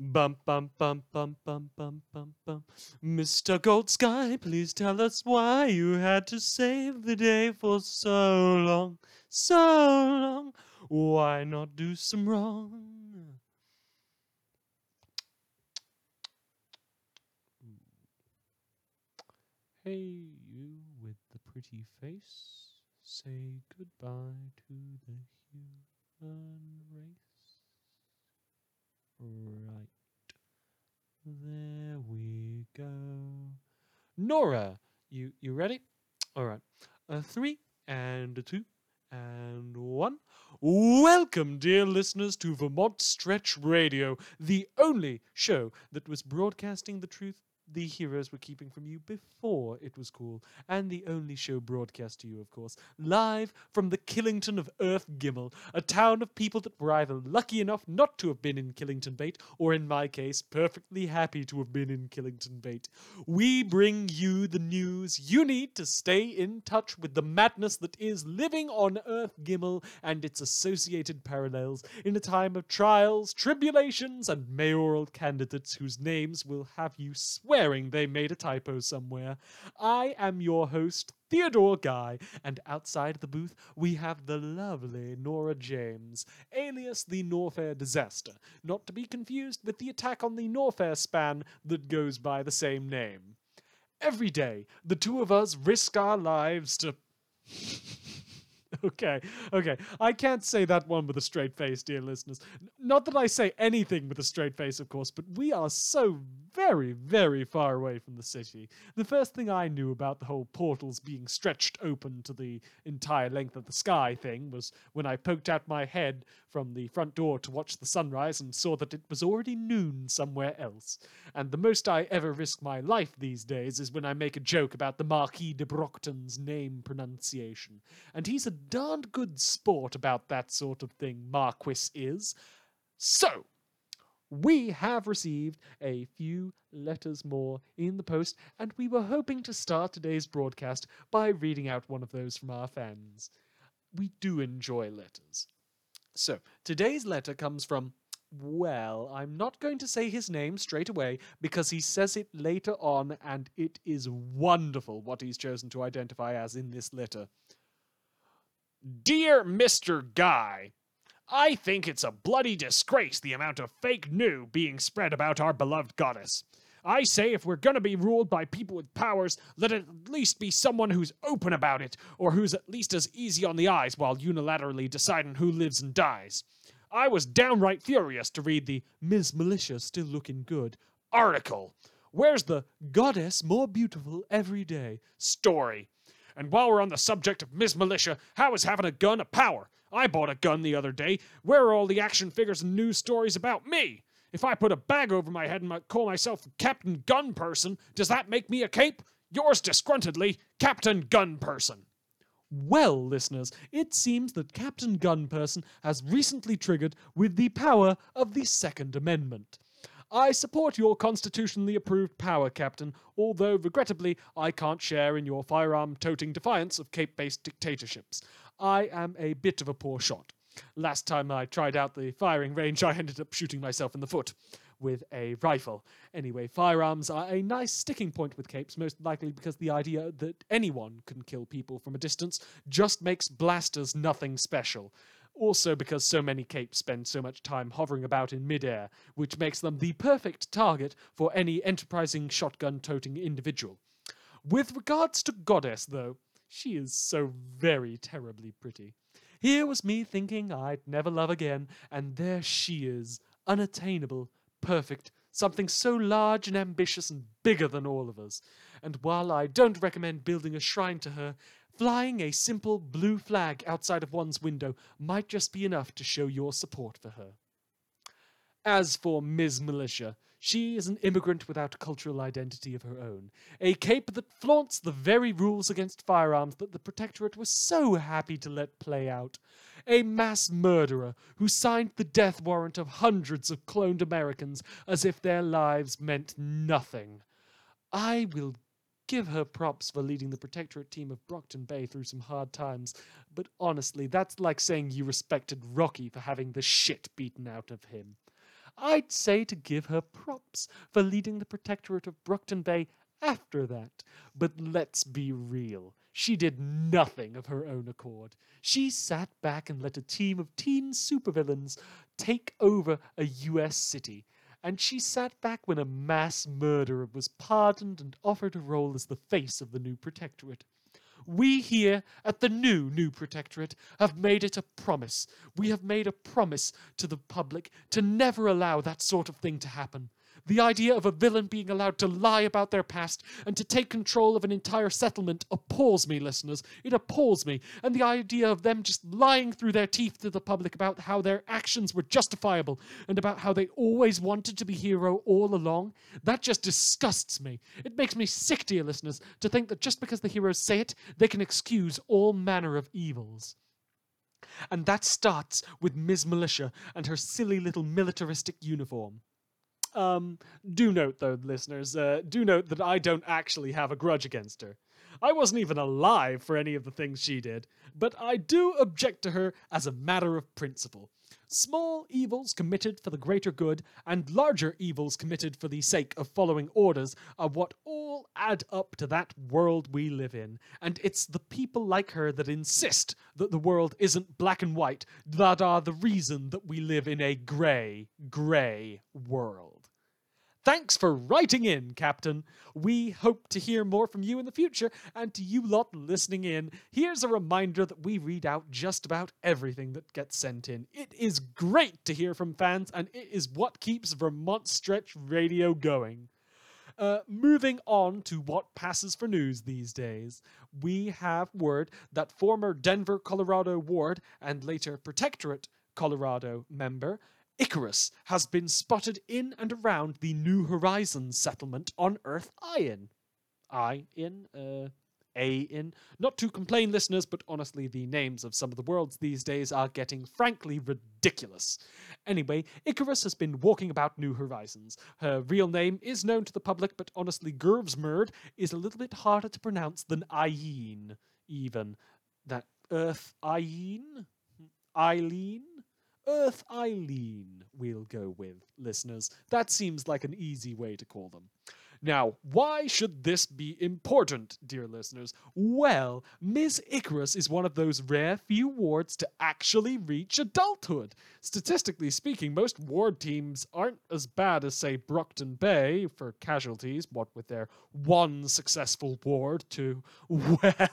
Bum bum bum bum bum bum bum bum. Mr. Gold Sky, please tell us why you had to save the day for so long, so long. Why not do some wrong? Hey, you with the pretty face, say goodbye to the human race. Right. There we go. Nora, you you ready? All right. A three and a two and one. Welcome, dear listeners, to Vermont Stretch Radio, the only show that was broadcasting the truth the heroes were keeping from you before it was cool, and the only show broadcast to you, of course, live from the Killington of Earth Gimel, a town of people that were either lucky enough not to have been in Killington Bait, or in my case, perfectly happy to have been in Killington Bait. We bring you the news you need to stay in touch with the madness that is living on Earth Gimel and its associated parallels in a time of trials, tribulations, and mayoral candidates whose names will have you swearing they made a typo somewhere. I am your host, Theodore Guy, and outside the booth we have the lovely Nora James, alias the Norfair Disaster, not to be confused with the attack on the Norfair span that goes by the same name. Every day, the two of us risk our lives to. Okay, okay. I can't say that one with a straight face, dear listeners. Not that I say anything with a straight face, of course, but we are so very, very far away from the city. The first thing I knew about the whole portals being stretched open to the entire length of the sky thing was when I poked out my head from the front door to watch the sunrise and saw that it was already noon somewhere else. And the most I ever risk my life these days is when I make a joke about the Marquis de Brockton's name pronunciation. And he's a darned good sport about that sort of thing, Marquis is. So, we have received a few letters more in the post, and we were hoping to start today's broadcast by reading out one of those from our fans. We do enjoy letters. So, today's letter comes from. Well, I'm not going to say his name straight away because he says it later on, and it is wonderful what he's chosen to identify as in this letter. Dear Mr. Guy, I think it's a bloody disgrace the amount of fake new being spread about our beloved goddess. I say if we're gonna be ruled by people with powers, let it at least be someone who's open about it, or who's at least as easy on the eyes while unilaterally deciding who lives and dies. I was downright furious to read the Ms. Militia still looking good. article. Where's the Goddess more beautiful every day. story? And while we're on the subject of Ms. Militia, how is having a gun a power? I bought a gun the other day. Where are all the action figures and news stories about me? If I put a bag over my head and call myself Captain Gunperson, does that make me a cape? Yours disgruntledly, Captain Gunperson. Well, listeners, it seems that Captain Gunperson has recently triggered with the power of the Second Amendment. I support your constitutionally approved power, Captain, although regrettably I can't share in your firearm toting defiance of cape based dictatorships. I am a bit of a poor shot. Last time I tried out the firing range, I ended up shooting myself in the foot with a rifle. Anyway, firearms are a nice sticking point with capes, most likely because the idea that anyone can kill people from a distance just makes blasters nothing special. Also, because so many capes spend so much time hovering about in midair, which makes them the perfect target for any enterprising shotgun toting individual. With regards to Goddess, though, she is so very terribly pretty. Here was me thinking I'd never love again, and there she is, unattainable, perfect, something so large and ambitious and bigger than all of us. And while I don't recommend building a shrine to her, flying a simple blue flag outside of one's window might just be enough to show your support for her. As for Ms. Militia, she is an immigrant without a cultural identity of her own, a cape that flaunts the very rules against firearms that the Protectorate was so happy to let play out, a mass murderer who signed the death warrant of hundreds of cloned Americans as if their lives meant nothing. I will give her props for leading the Protectorate team of Brockton Bay through some hard times, but honestly, that's like saying you respected Rocky for having the shit beaten out of him. I'd say to give her props for leading the Protectorate of Brockton Bay after that. But let's be real. She did nothing of her own accord. She sat back and let a team of teen supervillains take over a US city. And she sat back when a mass murderer was pardoned and offered a role as the face of the new protectorate. We here at the new New Protectorate have made it a promise. We have made a promise to the public to never allow that sort of thing to happen. The idea of a villain being allowed to lie about their past and to take control of an entire settlement appalls me, listeners. It appalls me. And the idea of them just lying through their teeth to the public about how their actions were justifiable and about how they always wanted to be hero all along, that just disgusts me. It makes me sick, dear listeners, to think that just because the heroes say it, they can excuse all manner of evils. And that starts with Ms. Militia and her silly little militaristic uniform. Um, do note, though, listeners, uh, do note that I don't actually have a grudge against her. I wasn't even alive for any of the things she did, but I do object to her as a matter of principle. Small evils committed for the greater good and larger evils committed for the sake of following orders are what all add up to that world we live in. And it's the people like her that insist that the world isn't black and white that are the reason that we live in a grey, grey world. Thanks for writing in, Captain. We hope to hear more from you in the future, and to you lot listening in, here's a reminder that we read out just about everything that gets sent in. It is great to hear from fans, and it is what keeps Vermont Stretch Radio going. Uh, moving on to what passes for news these days, we have word that former Denver, Colorado ward and later Protectorate, Colorado member Icarus has been spotted in and around the New Horizons settlement on Earth Iron. I in, uh, A in. Not to complain, listeners, but honestly, the names of some of the worlds these days are getting frankly ridiculous. Anyway, Icarus has been walking about New Horizons. Her real name is known to the public, but honestly, Gervsmerd is a little bit harder to pronounce than Eileen, even. That Earth Eileen? Eileen? Earth Eileen, we'll go with, listeners. That seems like an easy way to call them. Now, why should this be important, dear listeners? Well, Ms. Icarus is one of those rare few wards to actually reach adulthood. Statistically speaking, most ward teams aren't as bad as, say, Brockton Bay for casualties, what with their one successful ward to, well,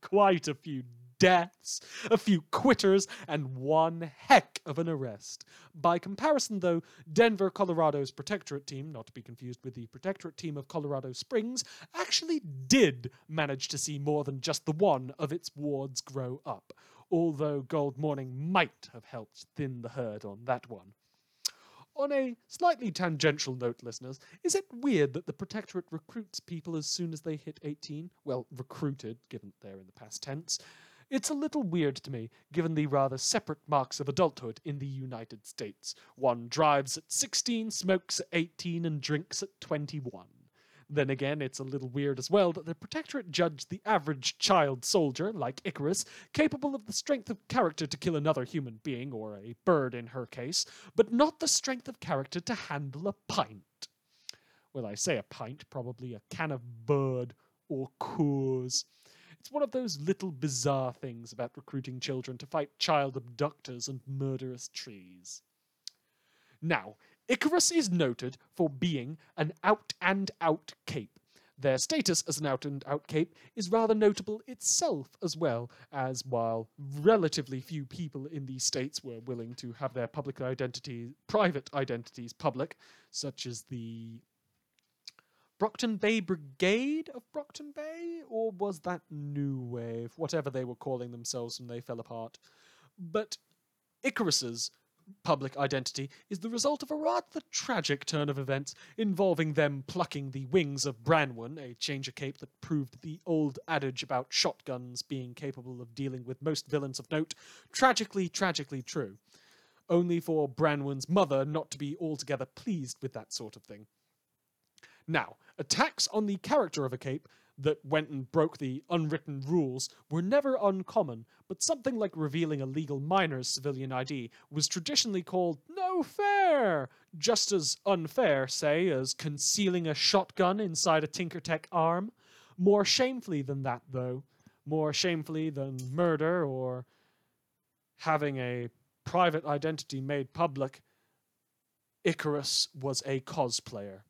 quite a few deaths, a few quitters, and one heck of an arrest. By comparison, though, Denver, Colorado's protectorate team, not to be confused with the protectorate team of Colorado Springs, actually did manage to see more than just the one of its wards grow up, although Gold Morning might have helped thin the herd on that one. On a slightly tangential note, listeners, is it weird that the Protectorate recruits people as soon as they hit 18? Well, recruited, given they're in the past tense. It's a little weird to me, given the rather separate marks of adulthood in the United States. One drives at 16, smokes at 18, and drinks at 21. Then again, it's a little weird as well that the Protectorate judged the average child soldier, like Icarus, capable of the strength of character to kill another human being, or a bird in her case, but not the strength of character to handle a pint. Well, I say a pint, probably a can of bird or Coors. It's one of those little bizarre things about recruiting children to fight child abductors and murderous trees. Now, Icarus is noted for being an out and out cape. Their status as an out and out cape is rather notable itself as well, as while relatively few people in these states were willing to have their public identities, private identities public, such as the Brockton Bay Brigade of Brockton Bay? Or was that New Wave? Whatever they were calling themselves when they fell apart. But Icarus's public identity is the result of a rather tragic turn of events involving them plucking the wings of Branwen, a changer cape that proved the old adage about shotguns being capable of dealing with most villains of note tragically, tragically true. Only for Branwen's mother not to be altogether pleased with that sort of thing. Now, attacks on the character of a cape that went and broke the unwritten rules were never uncommon, but something like revealing a legal minor's civilian ID was traditionally called no fair, just as unfair, say, as concealing a shotgun inside a Tinkertech arm. More shamefully than that, though, more shamefully than murder or having a private identity made public, Icarus was a cosplayer.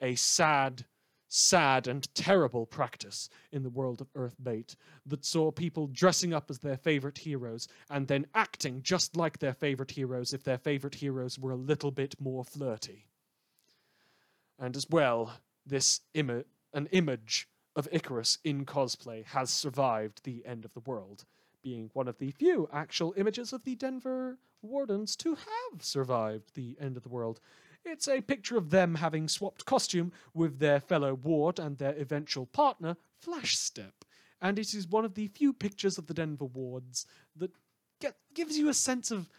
A sad, sad, and terrible practice in the world of Earthbait that saw people dressing up as their favorite heroes and then acting just like their favorite heroes if their favorite heroes were a little bit more flirty. And as well, this an image of Icarus in cosplay has survived the end of the world, being one of the few actual images of the Denver Wardens to have survived the end of the world. It's a picture of them having swapped costume with their fellow ward and their eventual partner, Flashstep. And it is one of the few pictures of the Denver wards that get, gives you a sense of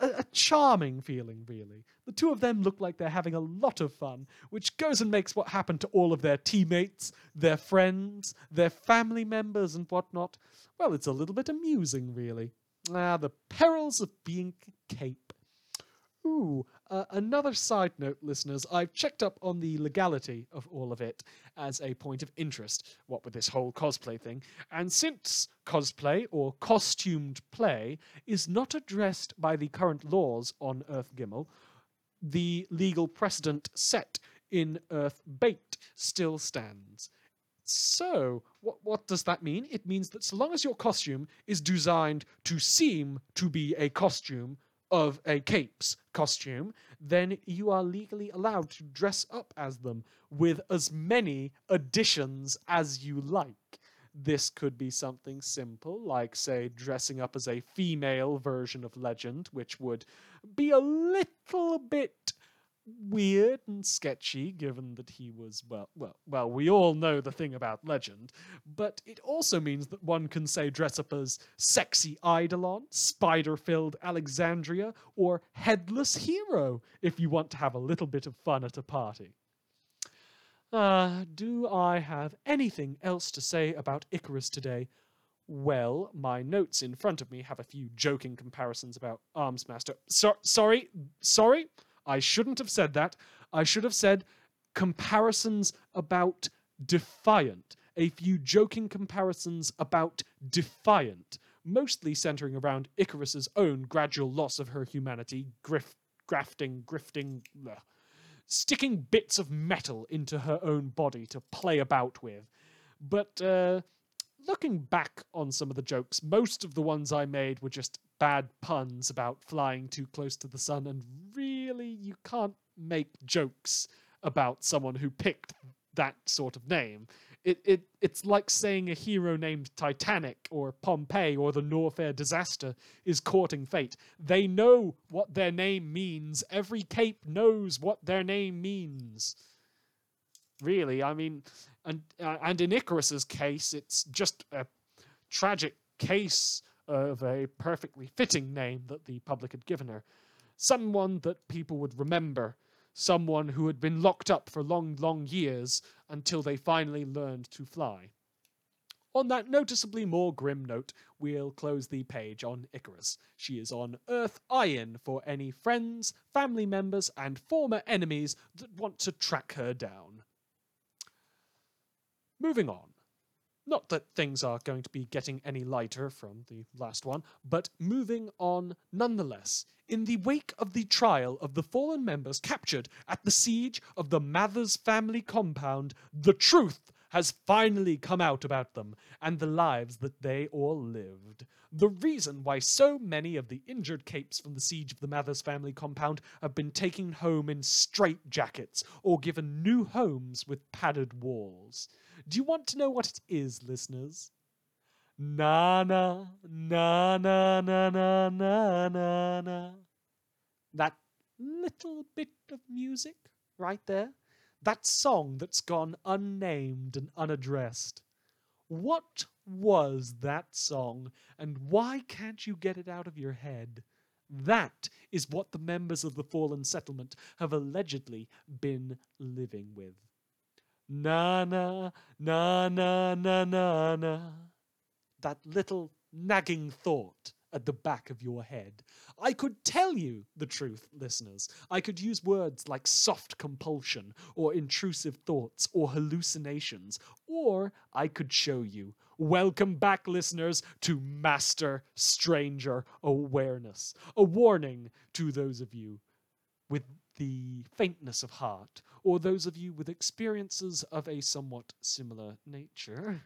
a, a charming feeling, really. The two of them look like they're having a lot of fun, which goes and makes what happened to all of their teammates, their friends, their family members, and whatnot. Well, it's a little bit amusing, really. Ah, the perils of being cape. Ooh, uh, another side note, listeners, I've checked up on the legality of all of it as a point of interest, what with this whole cosplay thing. And since cosplay or costumed play is not addressed by the current laws on Earth Gimel, the legal precedent set in Earth Bait still stands. So, what, what does that mean? It means that so long as your costume is designed to seem to be a costume of a cape's costume, then you are legally allowed to dress up as them with as many additions as you like. This could be something simple, like, say, dressing up as a female version of Legend, which would be a little bit weird and sketchy given that he was well well well we all know the thing about legend but it also means that one can say dress up as sexy eidolon spider-filled alexandria or headless hero if you want to have a little bit of fun at a party uh, do I have anything else to say about Icarus today? Well, my notes in front of me have a few joking comparisons about Armsmaster. So- sorry, sorry, I shouldn't have said that. I should have said comparisons about Defiant. A few joking comparisons about Defiant, mostly centering around Icarus's own gradual loss of her humanity, grif- grafting, grifting, ugh, sticking bits of metal into her own body to play about with. But uh, looking back on some of the jokes, most of the ones I made were just bad puns about flying too close to the sun, and you can't make jokes about someone who picked that sort of name. It, it it's like saying a hero named Titanic or Pompeii or the Norfair disaster is courting fate. They know what their name means. Every cape knows what their name means. Really, I mean, and uh, and in Icarus's case, it's just a tragic case of a perfectly fitting name that the public had given her. Someone that people would remember. Someone who had been locked up for long, long years until they finally learned to fly. On that noticeably more grim note, we'll close the page on Icarus. She is on Earth Iron for any friends, family members, and former enemies that want to track her down. Moving on. Not that things are going to be getting any lighter from the last one, but moving on nonetheless. In the wake of the trial of the fallen members captured at the siege of the Mathers family compound, the truth has finally come out about them and the lives that they all lived. The reason why so many of the injured capes from the siege of the Mathers family compound have been taken home in straitjackets or given new homes with padded walls. Do you want to know what it is, listeners? Na na na na na na na na na. That little bit of music right there. That song that's gone unnamed and unaddressed. What was that song, and why can't you get it out of your head? That is what the members of the fallen settlement have allegedly been living with. Na na, na na na na na. That little nagging thought at the back of your head. I could tell you the truth, listeners. I could use words like soft compulsion, or intrusive thoughts, or hallucinations, or I could show you. Welcome back, listeners, to Master Stranger Awareness. A warning to those of you with the faintness of heart, or those of you with experiences of a somewhat similar nature,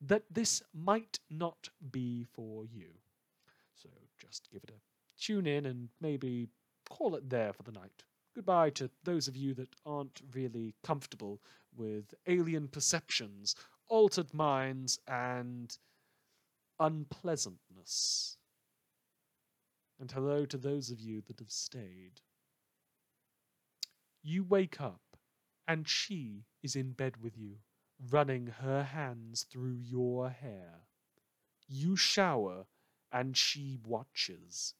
that this might not be for you. Just give it a tune in and maybe call it there for the night. Goodbye to those of you that aren't really comfortable with alien perceptions, altered minds, and unpleasantness. And hello to those of you that have stayed. You wake up, and she is in bed with you, running her hands through your hair. You shower and she watches.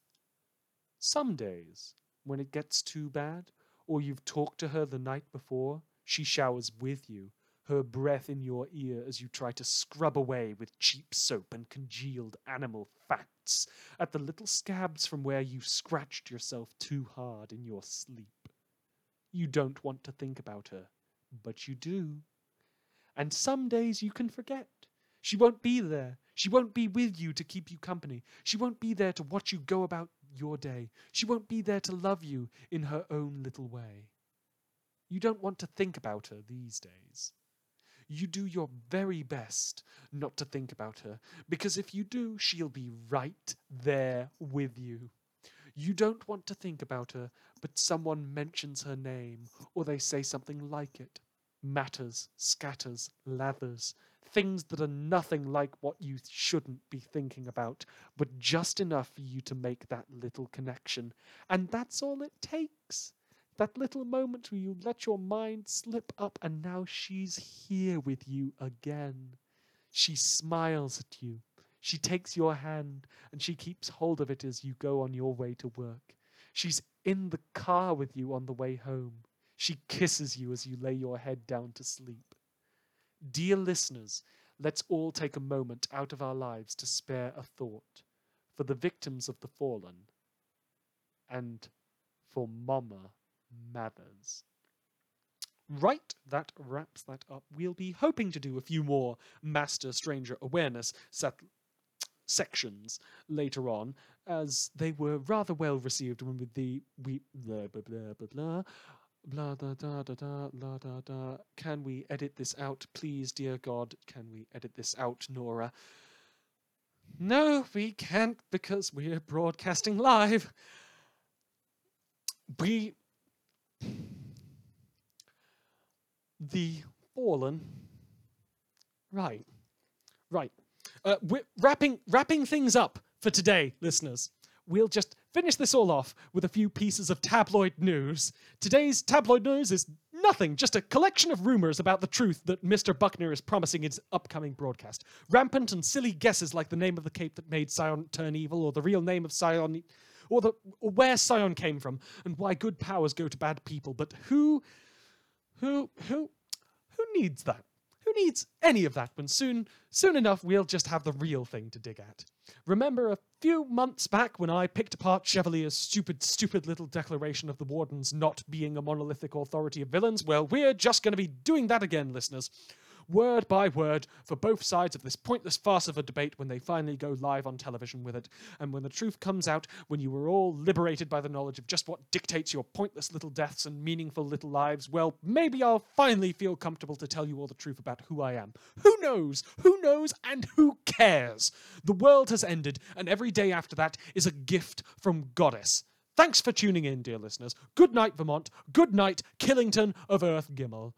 Some days, when it gets too bad, or you've talked to her the night before, she showers with you, her breath in your ear as you try to scrub away with cheap soap and congealed animal fats at the little scabs from where you scratched yourself too hard in your sleep. You don't want to think about her, but you do. And some days you can forget. She won't be there. She won't be with you to keep you company. She won't be there to watch you go about your day. She won't be there to love you in her own little way. You don't want to think about her these days. You do your very best not to think about her, because if you do, she'll be right there with you. You don't want to think about her, but someone mentions her name, or they say something like it. Matters, scatters, lathers, things that are nothing like what you shouldn't be thinking about, but just enough for you to make that little connection. And that's all it takes. That little moment where you let your mind slip up, and now she's here with you again. She smiles at you. She takes your hand and she keeps hold of it as you go on your way to work. She's in the car with you on the way home. She kisses you as you lay your head down to sleep. Dear listeners, let's all take a moment out of our lives to spare a thought for the victims of the fallen and for Mama Mathers. Right, that wraps that up. We'll be hoping to do a few more Master Stranger Awareness set- sections later on, as they were rather well received when with the we blah blah blah blah blah blah da da da da blah da da. Can we edit this out, please, dear God? Can we edit this out, Nora? No, we can't because we're broadcasting live. We. The fallen. Right. Right. Uh, we're wrapping wrapping things up for today, listeners we'll just finish this all off with a few pieces of tabloid news. Today's tabloid news is nothing, just a collection of rumors about the truth that Mr. Buckner is promising in his upcoming broadcast. Rampant and silly guesses like the name of the cape that made Scion turn evil, or the real name of Scion, or, the, or where Scion came from, and why good powers go to bad people. But who, who, who, who needs that? Who needs any of that when soon, soon enough, we'll just have the real thing to dig at? Remember a few months back when I picked apart Chevalier's stupid, stupid little declaration of the Wardens not being a monolithic authority of villains? Well, we're just going to be doing that again, listeners word by word, for both sides of this pointless farce of a debate when they finally go live on television with it. And when the truth comes out, when you are all liberated by the knowledge of just what dictates your pointless little deaths and meaningful little lives, well, maybe I'll finally feel comfortable to tell you all the truth about who I am. Who knows? Who knows? And who cares? The world has ended, and every day after that is a gift from Goddess. Thanks for tuning in, dear listeners. Good night, Vermont. Good night, Killington of Earth Gimel.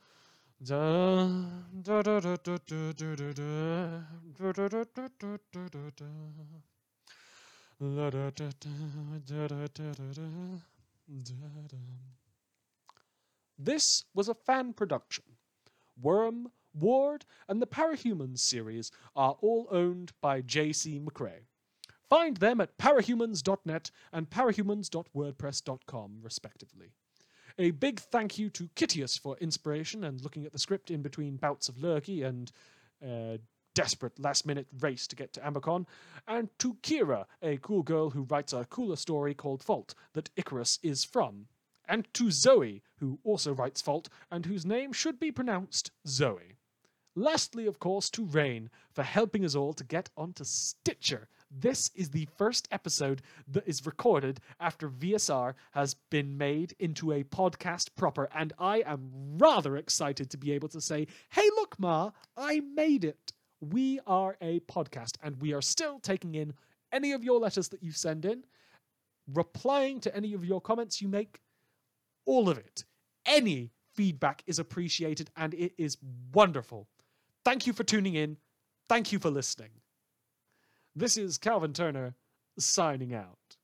This was a fan production. Worm, Ward, and the Parahumans series are all owned by J.C. McCrae. Find them at parahumans.net and parahumans.wordpress.com, respectively. A big thank you to Kitius for inspiration and looking at the script in between bouts of lurky and uh, desperate last minute race to get to Ambercon, and to Kira, a cool girl who writes a cooler story called Fault that Icarus is from, and to Zoe, who also writes Fault and whose name should be pronounced Zoe. Lastly, of course, to Rain for helping us all to get onto Stitcher. This is the first episode that is recorded after VSR has been made into a podcast proper, and I am rather excited to be able to say, hey, look, Ma, I made it. We are a podcast, and we are still taking in any of your letters that you send in, replying to any of your comments you make, all of it. Any feedback is appreciated, and it is wonderful. Thank you for tuning in. Thank you for listening. This is Calvin Turner signing out.